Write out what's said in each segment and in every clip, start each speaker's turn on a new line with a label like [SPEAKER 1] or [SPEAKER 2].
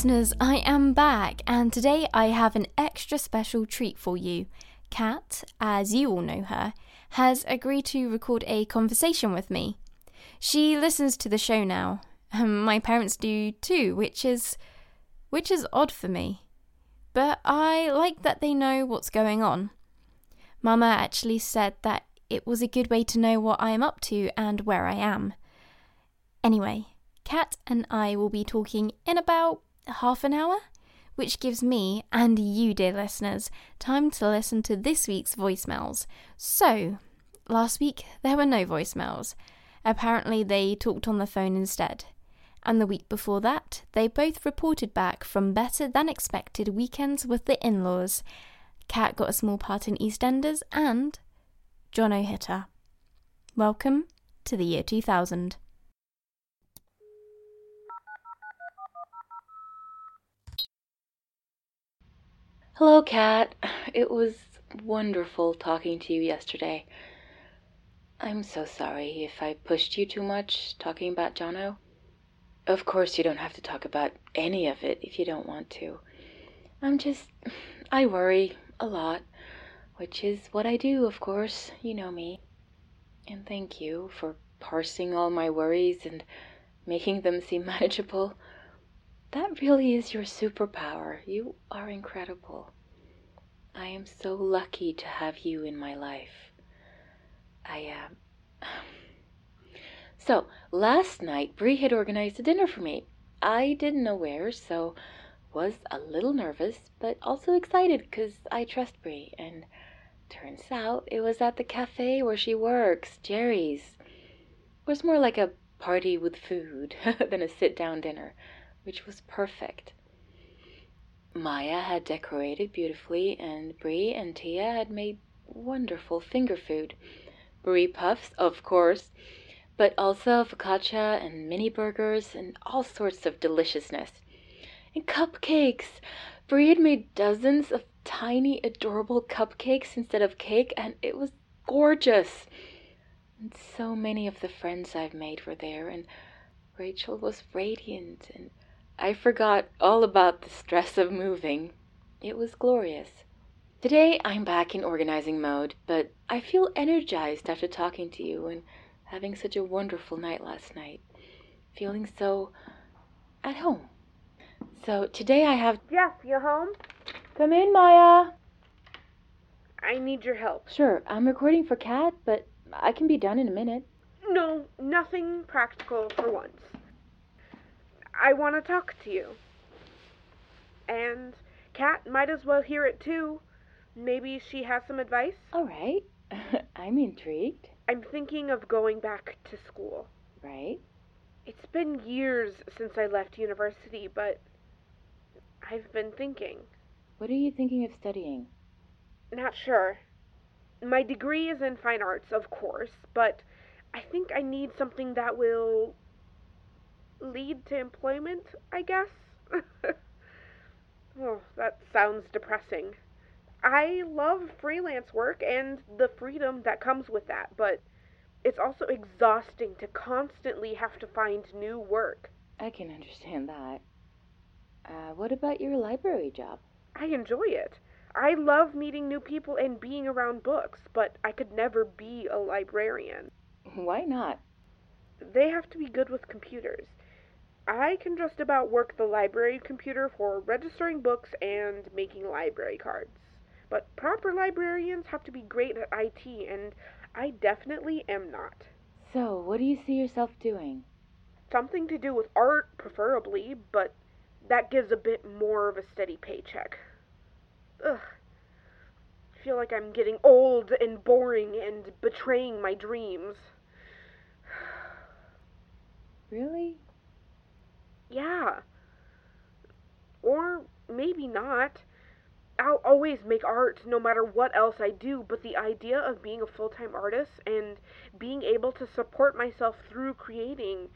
[SPEAKER 1] listeners, I am back, and today I have an extra special treat for you. Kat, as you all know her, has agreed to record a conversation with me. She listens to the show now. Um, my parents do too, which is which is odd for me. But I like that they know what's going on. Mama actually said that it was a good way to know what I am up to and where I am. Anyway, Kat and I will be talking in about half an hour, which gives me and you, dear listeners, time to listen to this week's voicemails. So, last week there were no voicemails. Apparently, they talked on the phone instead. And the week before that, they both reported back from better than expected weekends with the in laws. Kat got a small part in EastEnders and Jono hit her. Welcome to the year 2000.
[SPEAKER 2] Hello, Kat. It was wonderful talking to you yesterday. I'm so sorry if I pushed you too much talking about Jono. Of course, you don't have to talk about any of it if you don't want to. I'm just. I worry a lot, which is what I do, of course. You know me. And thank you for parsing all my worries and making them seem manageable. That really is your superpower. You are incredible. I am so lucky to have you in my life. I am. Um... So, last night Bree had organized a dinner for me. I didn't know where, so was a little nervous, but also excited because I trust Bree. And turns out it was at the cafe where she works, Jerry's. It was more like a party with food than a sit down dinner which was perfect. Maya had decorated beautifully, and Bree and Tia had made wonderful finger food. Brie puffs, of course, but also focaccia and mini burgers and all sorts of deliciousness. And cupcakes! Bree had made dozens of tiny, adorable cupcakes instead of cake, and it was gorgeous. And so many of the friends I've made were there, and Rachel was radiant, and I forgot all about the stress of moving. It was glorious. Today I'm back in organizing mode, but I feel energized after talking to you and having such a wonderful night last night. Feeling so at home. So today I have.
[SPEAKER 3] Jeff, you home?
[SPEAKER 2] Come in, Maya.
[SPEAKER 3] I need your help.
[SPEAKER 2] Sure, I'm recording for Kat, but I can be done in a minute.
[SPEAKER 3] No, nothing practical for once. I want to talk to you. And Kat might as well hear it too. Maybe she has some advice?
[SPEAKER 2] All right. I'm intrigued.
[SPEAKER 3] I'm thinking of going back to school.
[SPEAKER 2] Right.
[SPEAKER 3] It's been years since I left university, but I've been thinking.
[SPEAKER 2] What are you thinking of studying?
[SPEAKER 3] Not sure. My degree is in fine arts, of course, but I think I need something that will lead to employment, I guess. oh, that sounds depressing. I love freelance work and the freedom that comes with that, but it's also exhausting to constantly have to find new work.
[SPEAKER 2] I can understand that. Uh, what about your library job?
[SPEAKER 3] I enjoy it. I love meeting new people and being around books, but I could never be a librarian.
[SPEAKER 2] Why not?
[SPEAKER 3] They have to be good with computers. I can just about work the library computer for registering books and making library cards. But proper librarians have to be great at IT, and I definitely am not.
[SPEAKER 2] So, what do you see yourself doing?
[SPEAKER 3] Something to do with art, preferably, but that gives a bit more of a steady paycheck. Ugh. I feel like I'm getting old and boring and betraying my dreams.
[SPEAKER 2] Really?
[SPEAKER 3] Yeah. Or maybe not. I'll always make art no matter what else I do, but the idea of being a full time artist and being able to support myself through creating,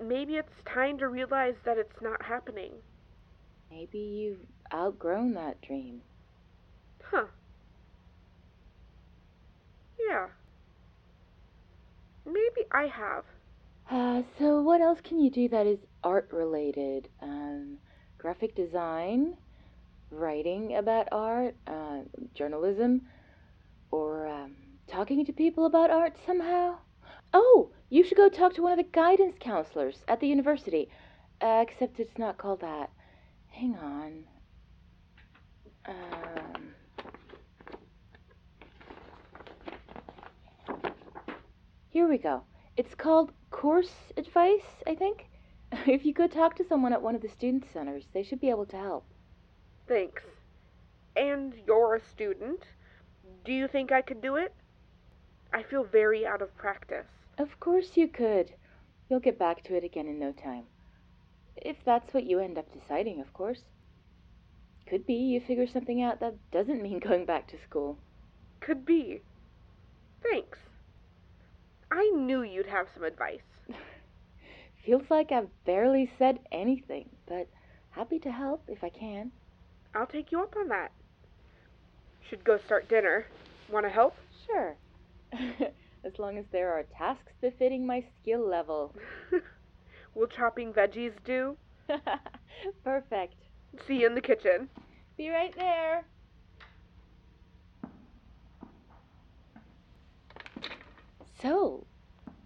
[SPEAKER 3] maybe it's time to realize that it's not happening.
[SPEAKER 2] Maybe you've outgrown that dream.
[SPEAKER 3] Huh. Yeah. Maybe I have.
[SPEAKER 2] Uh, so, what else can you do that is art related? Um, graphic design, writing about art, uh, journalism, or um, talking to people about art somehow? Oh, you should go talk to one of the guidance counselors at the university. Uh, except it's not called that. Hang on. Um, here we go. It's called course advice, I think. If you could talk to someone at one of the student centers, they should be able to help.
[SPEAKER 3] Thanks. And you're a student. Do you think I could do it? I feel very out of practice.
[SPEAKER 2] Of course you could. You'll get back to it again in no time. If that's what you end up deciding, of course. Could be you figure something out that doesn't mean going back to school.
[SPEAKER 3] Could be. Thanks. I knew you'd have some advice.
[SPEAKER 2] Feels like I've barely said anything, but happy to help if I can.
[SPEAKER 3] I'll take you up on that. Should go start dinner. Want to help?
[SPEAKER 2] Sure. as long as there are tasks befitting my skill level.
[SPEAKER 3] Will chopping veggies do?
[SPEAKER 2] Perfect.
[SPEAKER 3] See you in the kitchen.
[SPEAKER 2] Be right there. So,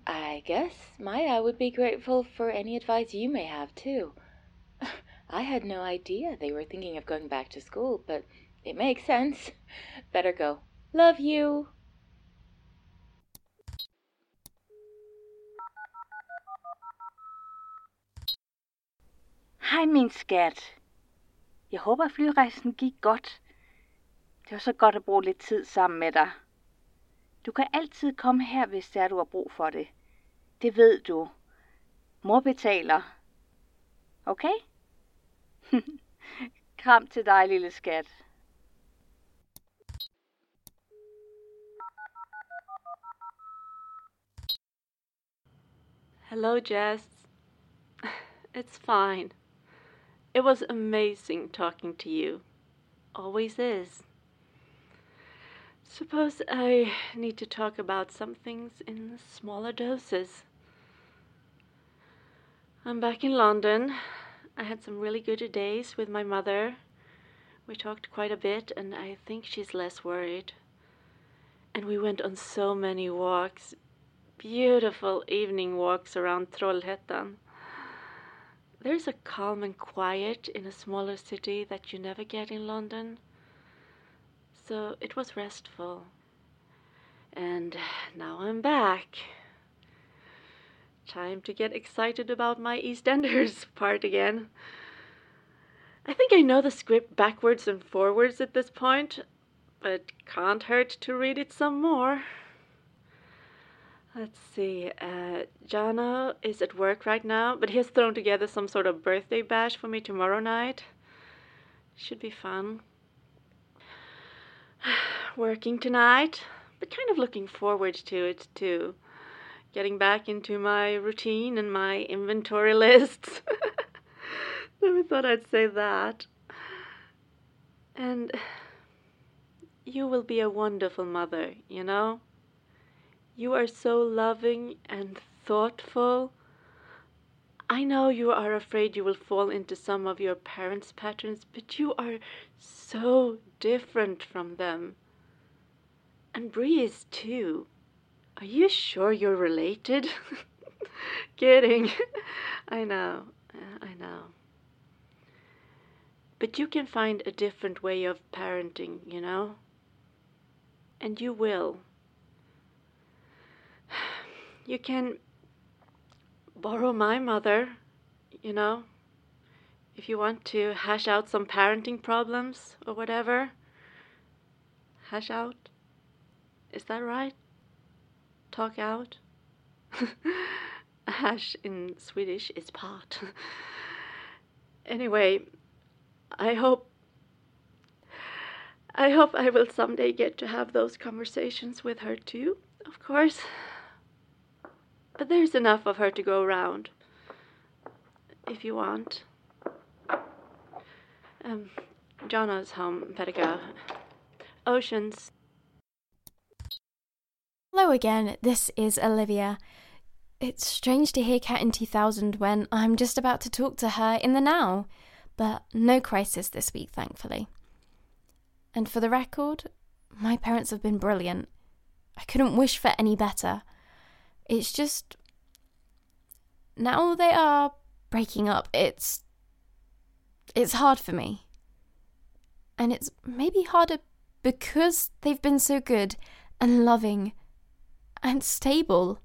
[SPEAKER 2] I guess Maya would be grateful for any advice you may have, too. I had no idea they were thinking of going back to school, but it makes sense. Better go. Love you.
[SPEAKER 4] Hej min skat. Jeg håber, flyrejsen gik godt. Det var så godt at bruge lidt tid sammen med dig. Du kan altid komme her, hvis der er, du har brug for det. Det ved du. Mor betaler. Okay? Kram til dig, lille skat.
[SPEAKER 5] Hello, Jess. It's fine. It was amazing talking to you. Always is. Suppose I need to talk about some things in smaller doses. I'm back in London. I had some really good days with my mother. We talked quite a bit, and I think she's less worried. And we went on so many walks beautiful evening walks around Trollhättan. There's a calm and quiet in a smaller city that you never get in London. So it was restful. And now I'm back. Time to get excited about my EastEnders part again. I think I know the script backwards and forwards at this point, but can't hurt to read it some more. Let's see. Uh, is at work right now, but he has thrown together some sort of birthday bash for me tomorrow night. Should be fun. Working tonight, but kind of looking forward to it too. Getting back into my routine and my inventory lists. Never thought I'd say that. And you will be a wonderful mother, you know? You are so loving and thoughtful. I know you are afraid you will fall into some of your parents' patterns, but you are so different from them. And Bree is too. Are you sure you're related? Kidding. I know. I know. But you can find a different way of parenting, you know? And you will you can borrow my mother, you know, if you want to hash out some parenting problems or whatever. Hash out? Is that right? Talk out? hash in Swedish is part. anyway, I hope I hope I will someday get to have those conversations with her too, of course. But there's enough of her to go around. If you want. Um, Jono's home. Go. Oceans.
[SPEAKER 1] Hello again, this is Olivia. It's strange to hear Kat in 2000 when I'm just about to talk to her in the now, but no crisis this week, thankfully. And for the record, my parents have been brilliant. I couldn't wish for any better. It's just. Now they are breaking up, it's. It's hard for me. And it's maybe harder because they've been so good and loving and stable.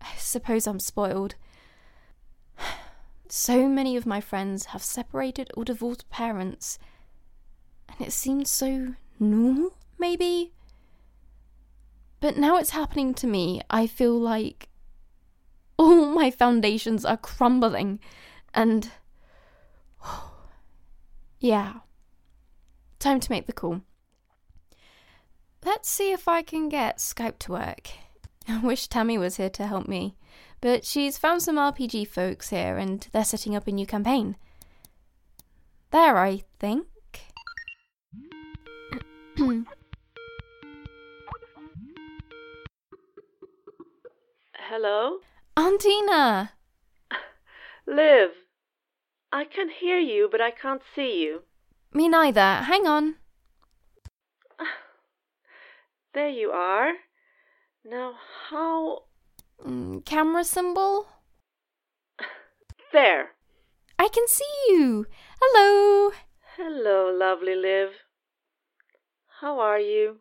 [SPEAKER 1] I suppose I'm spoiled. So many of my friends have separated or divorced parents, and it seems so normal, maybe? But now it's happening to me, I feel like all my foundations are crumbling, and. yeah. Time to make the call. Let's see if I can get Skype to work. I wish Tammy was here to help me, but she's found some RPG folks here and they're setting up a new campaign. There, I think.
[SPEAKER 5] Hello?
[SPEAKER 1] Aunt Ina!
[SPEAKER 5] Liv, I can hear you, but I can't see you.
[SPEAKER 1] Me neither. Hang on.
[SPEAKER 5] There you are. Now, how.
[SPEAKER 1] Mm, camera symbol?
[SPEAKER 5] There.
[SPEAKER 1] I can see you. Hello.
[SPEAKER 5] Hello, lovely Liv. How are you?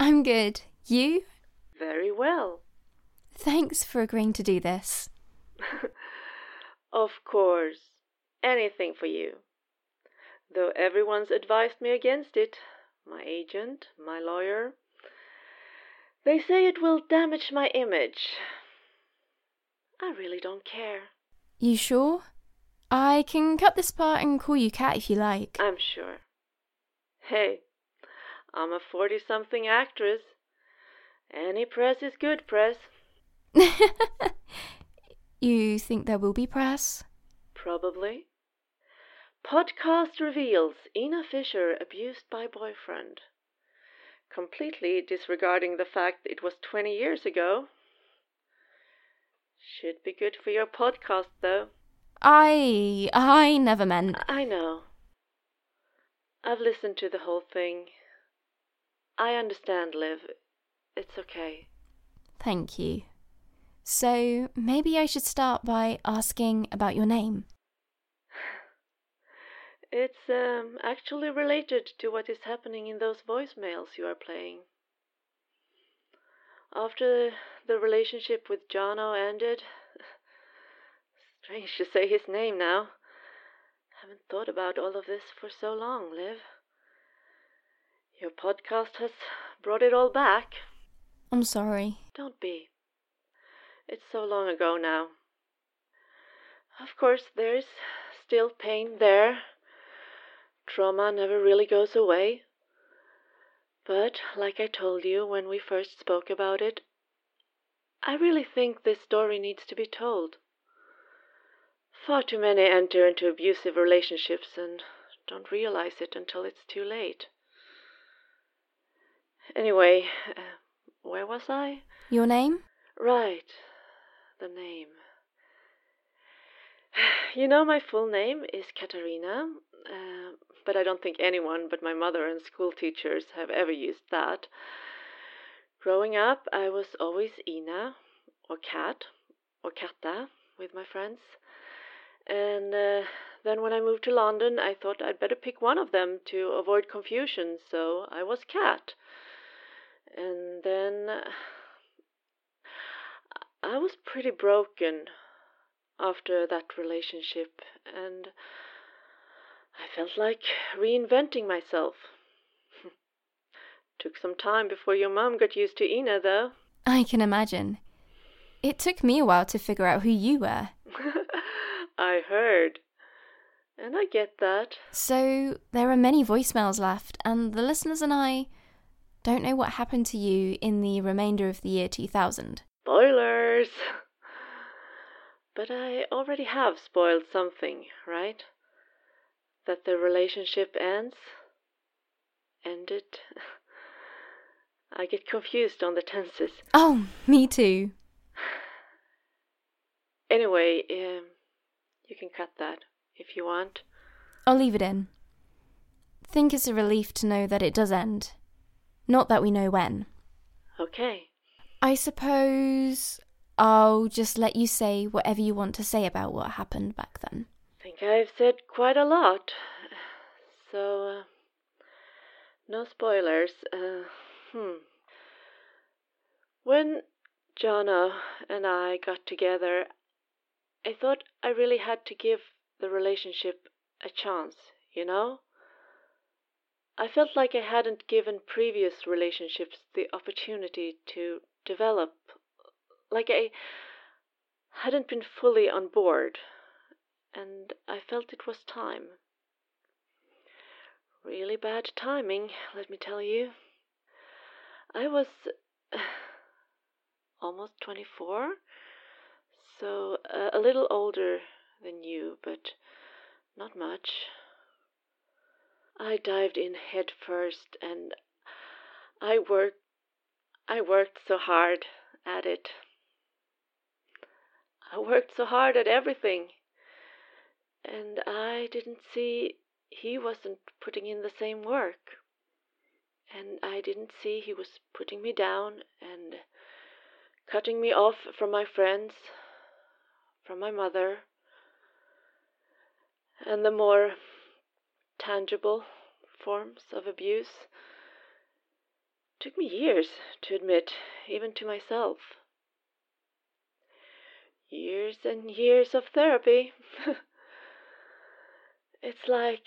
[SPEAKER 1] I'm good. You?
[SPEAKER 5] Very well.
[SPEAKER 1] Thanks for agreeing to do this.
[SPEAKER 5] of course. Anything for you. Though everyone's advised me against it my agent, my lawyer. They say it will damage my image. I really don't care.
[SPEAKER 1] You sure? I can cut this part and call you Kat if you like.
[SPEAKER 5] I'm sure. Hey, I'm a 40 something actress. Any press is good press.
[SPEAKER 1] you think there will be press?
[SPEAKER 5] Probably. Podcast reveals Ina Fisher abused by boyfriend. Completely disregarding the fact it was 20 years ago. Should be good for your podcast, though.
[SPEAKER 1] I. I never meant.
[SPEAKER 5] I know. I've listened to the whole thing. I understand, Liv. It's okay.
[SPEAKER 1] Thank you. So, maybe I should start by asking about your name.
[SPEAKER 5] It's um, actually related to what is happening in those voicemails you are playing. After the relationship with Jono ended, strange to say his name now. Haven't thought about all of this for so long, Liv. Your podcast has brought it all back.
[SPEAKER 1] I'm sorry.
[SPEAKER 5] Don't be. It's so long ago now. Of course, there's still pain there Trauma never really goes away. But, like I told you when we first spoke about it, I really think this story needs to be told. Far too many enter into abusive relationships and don't realize it until it's too late. Anyway, uh, where was I?
[SPEAKER 1] Your name?
[SPEAKER 5] Right, the name. You know, my full name is Katarina, uh, but I don't think anyone but my mother and school teachers have ever used that. Growing up, I was always Ina, or Kat, or Katta with my friends. And uh, then when I moved to London, I thought I'd better pick one of them to avoid confusion, so I was Kat. And then I was pretty broken after that relationship, and I felt like reinventing myself. took some time before your mom got used to Ina, though.
[SPEAKER 1] I can imagine. It took me a while to figure out who you were.
[SPEAKER 5] I heard. And I get that.
[SPEAKER 1] So, there are many voicemails left, and the listeners and I don't know what happened to you in the remainder of the year 2000.
[SPEAKER 5] But I already have spoiled something, right? that the relationship ends, ended. I get confused on the tenses.
[SPEAKER 1] Oh, me too.
[SPEAKER 5] Anyway, um, you can cut that if you want.
[SPEAKER 1] I'll leave it in. Think it's a relief to know that it does end. Not that we know when.
[SPEAKER 5] Okay.
[SPEAKER 1] I suppose I'll just let you say whatever you want to say about what happened back then.
[SPEAKER 5] I think I've said quite a lot. So, uh, no spoilers. Uh, hmm. When Jono and I got together, I thought I really had to give the relationship a chance, you know? I felt like I hadn't given previous relationships the opportunity to develop, like I hadn't been fully on board, and I felt it was time. Really bad timing, let me tell you. I was almost 24, so uh, a little older than you, but not much. I dived in head first and I worked I worked so hard at it. I worked so hard at everything. And I didn't see he wasn't putting in the same work. And I didn't see he was putting me down and cutting me off from my friends, from my mother, and the more tangible forms of abuse. took me years to admit, even to myself. Years and years of therapy. it's like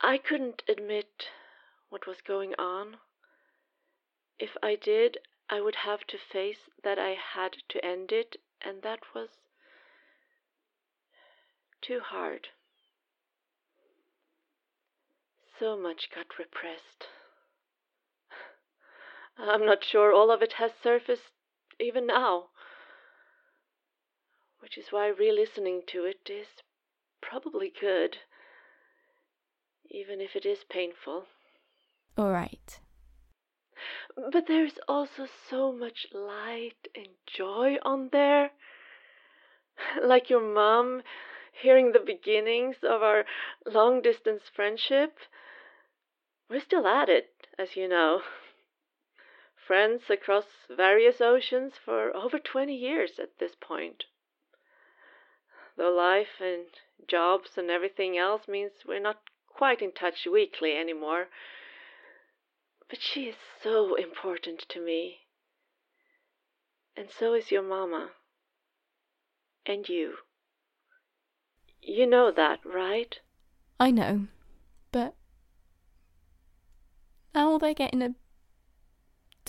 [SPEAKER 5] I couldn't admit what was going on. If I did, I would have to face that I had to end it, and that was too hard. So much got repressed. I'm not sure all of it has surfaced even now, which is why re listening to it is probably good, even if it is painful.
[SPEAKER 1] All right.
[SPEAKER 5] But there's also so much light and joy on there. Like your mom hearing the beginnings of our long distance friendship. We're still at it, as you know. Friends across various oceans for over 20 years at this point. Though life and jobs and everything else means we're not quite in touch weekly anymore. But she is so important to me. And so is your mama. And you. You know that, right?
[SPEAKER 1] I know, but now they're getting a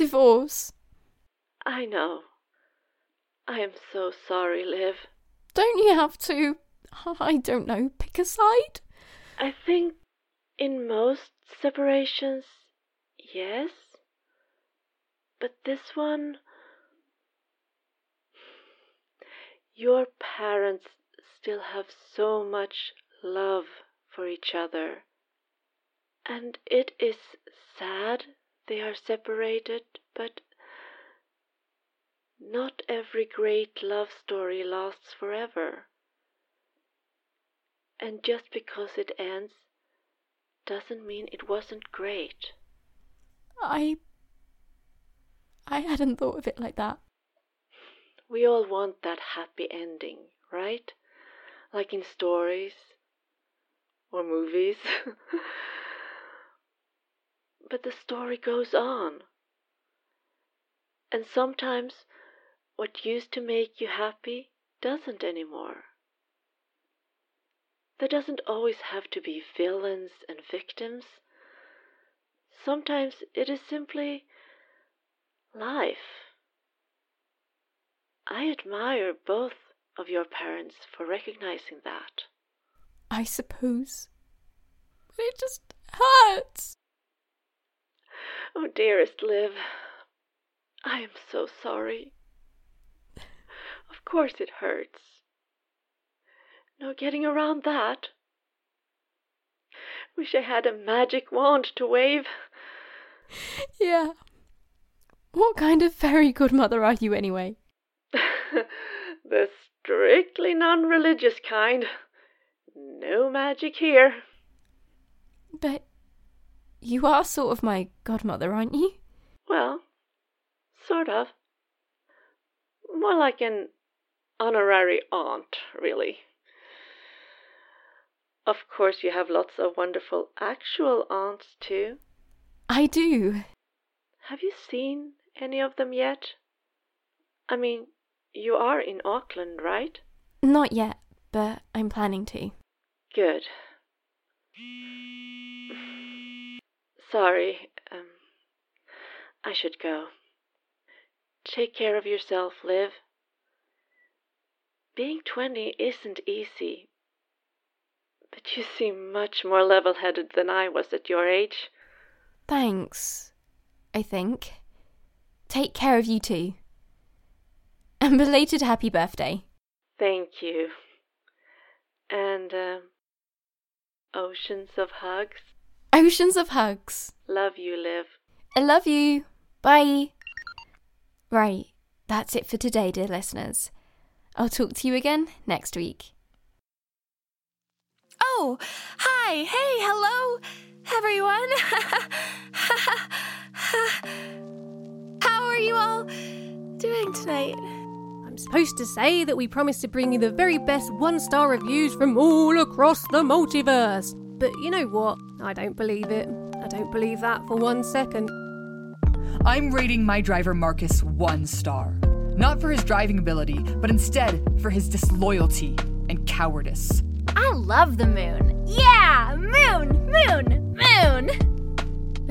[SPEAKER 1] divorce.
[SPEAKER 5] I know. I am so sorry, Liv.
[SPEAKER 1] Don't you have to, I don't know, pick a side?
[SPEAKER 5] I think in most separations, yes. But this one. Your parents still have so much love for each other. And it is sad they are separated, but not every great love story lasts forever. And just because it ends doesn't mean it wasn't great.
[SPEAKER 1] I. I hadn't thought of it like that.
[SPEAKER 5] We all want that happy ending, right? like in stories or movies. but the story goes on. And sometimes what used to make you happy doesn't anymore. There doesn't always have to be villains and victims. Sometimes it is simply life. I admire both of your parents for recognizing that.
[SPEAKER 1] I suppose. But it just hurts.
[SPEAKER 5] Oh, dearest Liv, I am so sorry. Of course it hurts. No getting around that. Wish I had a magic wand to wave.
[SPEAKER 1] Yeah. What kind of fairy godmother are you, anyway?
[SPEAKER 5] the strictly non religious kind. No magic here.
[SPEAKER 1] But you are sort of my godmother, aren't you?
[SPEAKER 5] Well, sort of. More like an honorary aunt, really. Of course, you have lots of wonderful actual aunts, too.
[SPEAKER 1] I do.
[SPEAKER 5] Have you seen any of them yet? I mean, you are in Auckland, right?
[SPEAKER 1] Not yet, but I'm planning to.
[SPEAKER 5] Good. Sorry, um, I should go. Take care of yourself, Liv. Being 20 isn't easy, but you seem much more level headed than I was at your age.
[SPEAKER 1] Thanks, I think. Take care of you too. And belated happy birthday.
[SPEAKER 5] Thank you. And, um, oceans of hugs.
[SPEAKER 1] Oceans of hugs.
[SPEAKER 5] Love you, Liv.
[SPEAKER 1] I love you. Bye. Right, that's it for today, dear listeners. I'll talk to you again next week.
[SPEAKER 6] Oh, hi, hey, hello, everyone. How are you all doing tonight?
[SPEAKER 7] I'm supposed to say that we promise to bring you the very best one star reviews from all across the multiverse. But you know what? I don't believe it. I don't believe that for one second.
[SPEAKER 8] I'm rating my driver Marcus one star. Not for his driving ability, but instead for his disloyalty and cowardice.
[SPEAKER 6] I love the moon. Yeah, moon, moon, moon.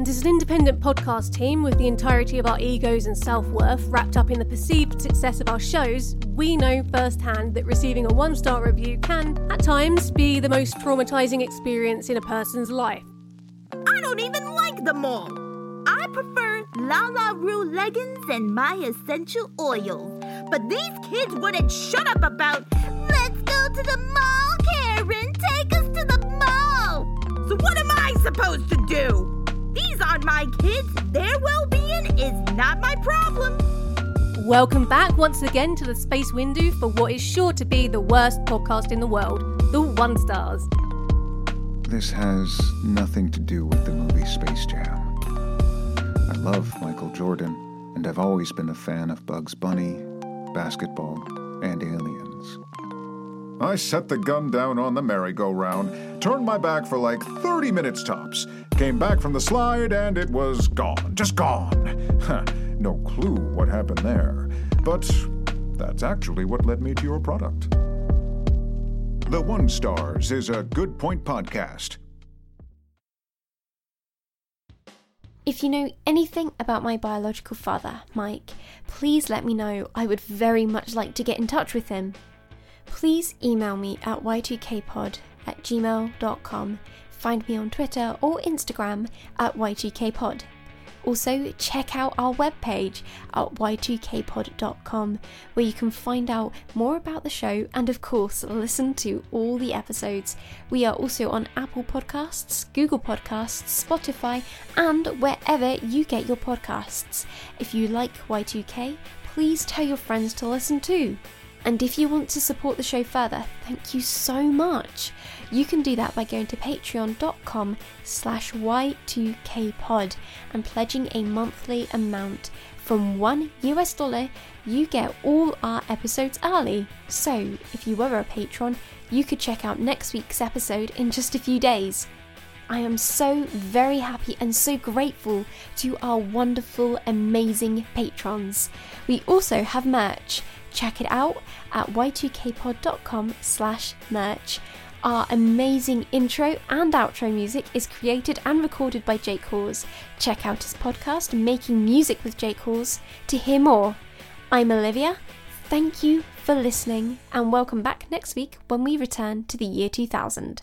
[SPEAKER 7] And as an independent podcast team with the entirety of our egos and self worth wrapped up in the perceived success of our shows, we know firsthand that receiving a one star review can, at times, be the most traumatizing experience in a person's life.
[SPEAKER 9] I don't even like the mall. I prefer LuLaRoe leggings and my essential oils. But these kids wouldn't shut up about, let's go to the mall, Karen, take us to the mall. So what am I supposed to do? These my kids. Their well being is not my problem.
[SPEAKER 7] Welcome back once again to the Space Window for what is sure to be the worst podcast in the world, the One Stars.
[SPEAKER 10] This has nothing to do with the movie Space Jam. I love Michael Jordan, and I've always been a fan of Bugs Bunny, basketball, and aliens. I set the gun down on the merry-go-round, turned my back for like 30 minutes tops, came back from the slide, and it was gone. Just gone. No clue what happened there. But that's actually what led me to your product. The One Stars is a Good Point podcast.
[SPEAKER 1] If you know anything about my biological father, Mike, please let me know. I would very much like to get in touch with him. Please email me at y2kpod at gmail.com. Find me on Twitter or Instagram at y2kpod. Also, check out our webpage at y2kpod.com where you can find out more about the show and, of course, listen to all the episodes. We are also on Apple Podcasts, Google Podcasts, Spotify, and wherever you get your podcasts. If you like Y2K, please tell your friends to listen too. And if you want to support the show further, thank you so much. You can do that by going to patreon.com slash y2kpod and pledging a monthly amount. From one US dollar, you get all our episodes early. So, if you were a patron, you could check out next week's episode in just a few days. I am so very happy and so grateful to our wonderful, amazing patrons. We also have merch. Check it out at y2kpod.com slash merch. Our amazing intro and outro music is created and recorded by Jake Hawes. Check out his podcast, Making Music with Jake Hawes, to hear more. I'm Olivia. Thank you for listening, and welcome back next week when we return to the year 2000.